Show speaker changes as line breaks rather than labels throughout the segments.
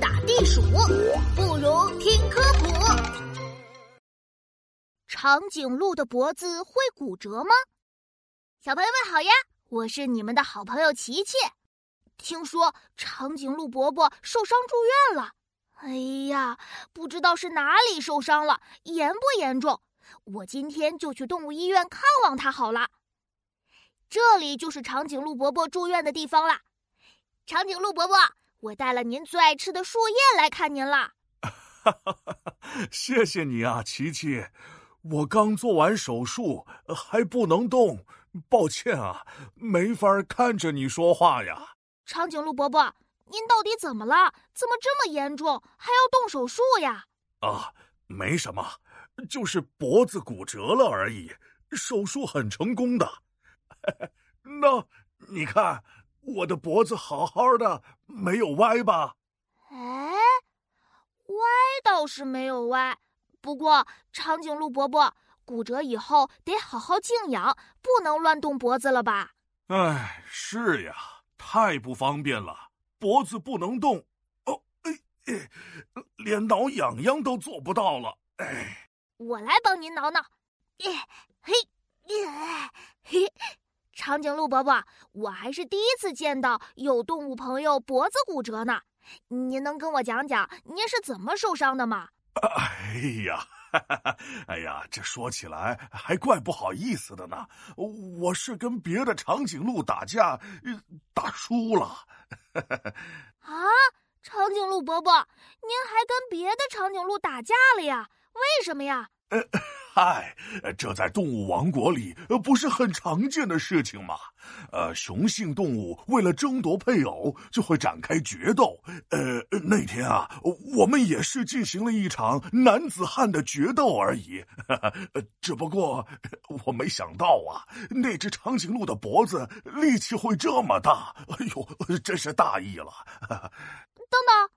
打地鼠，不如听科普。长颈鹿的脖子会骨折吗？小朋友们好呀，我是你们的好朋友琪琪。听说长颈鹿伯伯受伤住院了，哎呀，不知道是哪里受伤了，严不严重？我今天就去动物医院看望他好了。这里就是长颈鹿伯伯住院的地方啦。长颈鹿伯伯，我带了您最爱吃的树叶来看您了。
哈哈哈！谢谢你啊，琪琪。我刚做完手术，还不能动，抱歉啊，没法看着你说话呀。
长颈鹿伯伯，您到底怎么了？怎么这么严重，还要动手术呀？
啊，没什么，就是脖子骨折了而已，手术很成功的。那你看，我的脖子好好的，没有歪吧？
哎，歪倒是没有歪，不过长颈鹿伯伯骨折以后得好好静养，不能乱动脖子了吧？
哎，是呀，太不方便了，脖子不能动，哦，哎哎，连挠痒痒都做不到了。哎，
我来帮您挠挠。嘿，嘿，嘿。长颈鹿伯伯，我还是第一次见到有动物朋友脖子骨折呢。您能跟我讲讲您是怎么受伤的吗？
哎呀，哎呀，这说起来还怪不好意思的呢。我是跟别的长颈鹿打架，打输了。
啊，长颈鹿伯伯，您还跟别的长颈鹿打架了呀？为什么呀？
嗨，这在动物王国里不是很常见的事情吗？呃，雄性动物为了争夺配偶，就会展开决斗。呃，那天啊，我们也是进行了一场男子汉的决斗而已。只不过我没想到啊，那只长颈鹿的脖子力气会这么大。哎呦，真是大意了。
等等，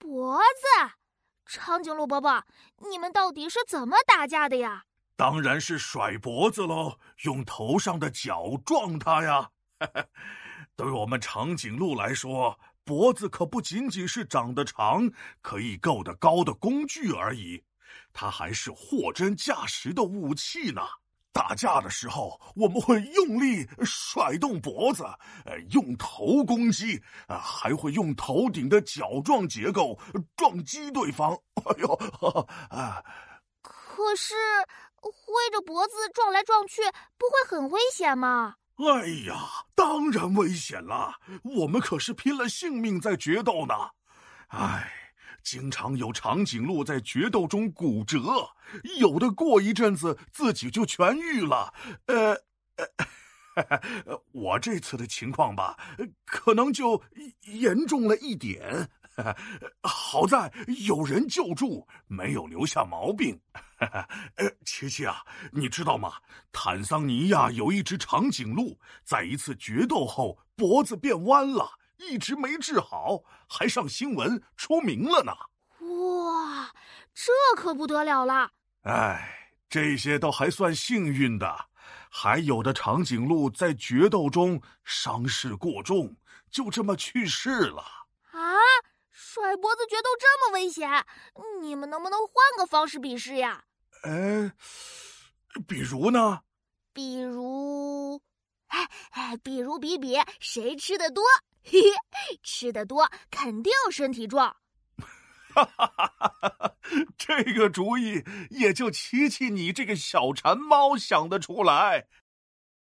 脖子。长颈鹿伯伯，你们到底是怎么打架的呀？
当然是甩脖子喽，用头上的角撞它呀。对我们长颈鹿来说，脖子可不仅仅是长得长、可以够得高的工具而已，它还是货真价实的武器呢。打架的时候，我们会用力甩动脖子，呃，用头攻击，啊，还会用头顶的角状结构撞击对方。哎呦，
啊！可是挥着脖子撞来撞去，不会很危险吗？
哎呀，当然危险了！我们可是拼了性命在决斗呢。哎。经常有长颈鹿在决斗中骨折，有的过一阵子自己就痊愈了。呃，我这次的情况吧，可能就严重了一点。好在有人救助，没有留下毛病。呃，琪琪啊，你知道吗？坦桑尼亚有一只长颈鹿，在一次决斗后脖子变弯了。一直没治好，还上新闻出名了呢！
哇，这可不得了了！
哎，这些倒还算幸运的，还有的长颈鹿在决斗中伤势过重，就这么去世了。啊，
甩脖子决斗这么危险，你们能不能换个方式比试呀？
哎，比如呢？
比如，哎哎，比如比比谁吃的多。嘿嘿，吃的多肯定身体壮。
哈哈哈哈哈！这个主意也就琪琪你这个小馋猫想得出来。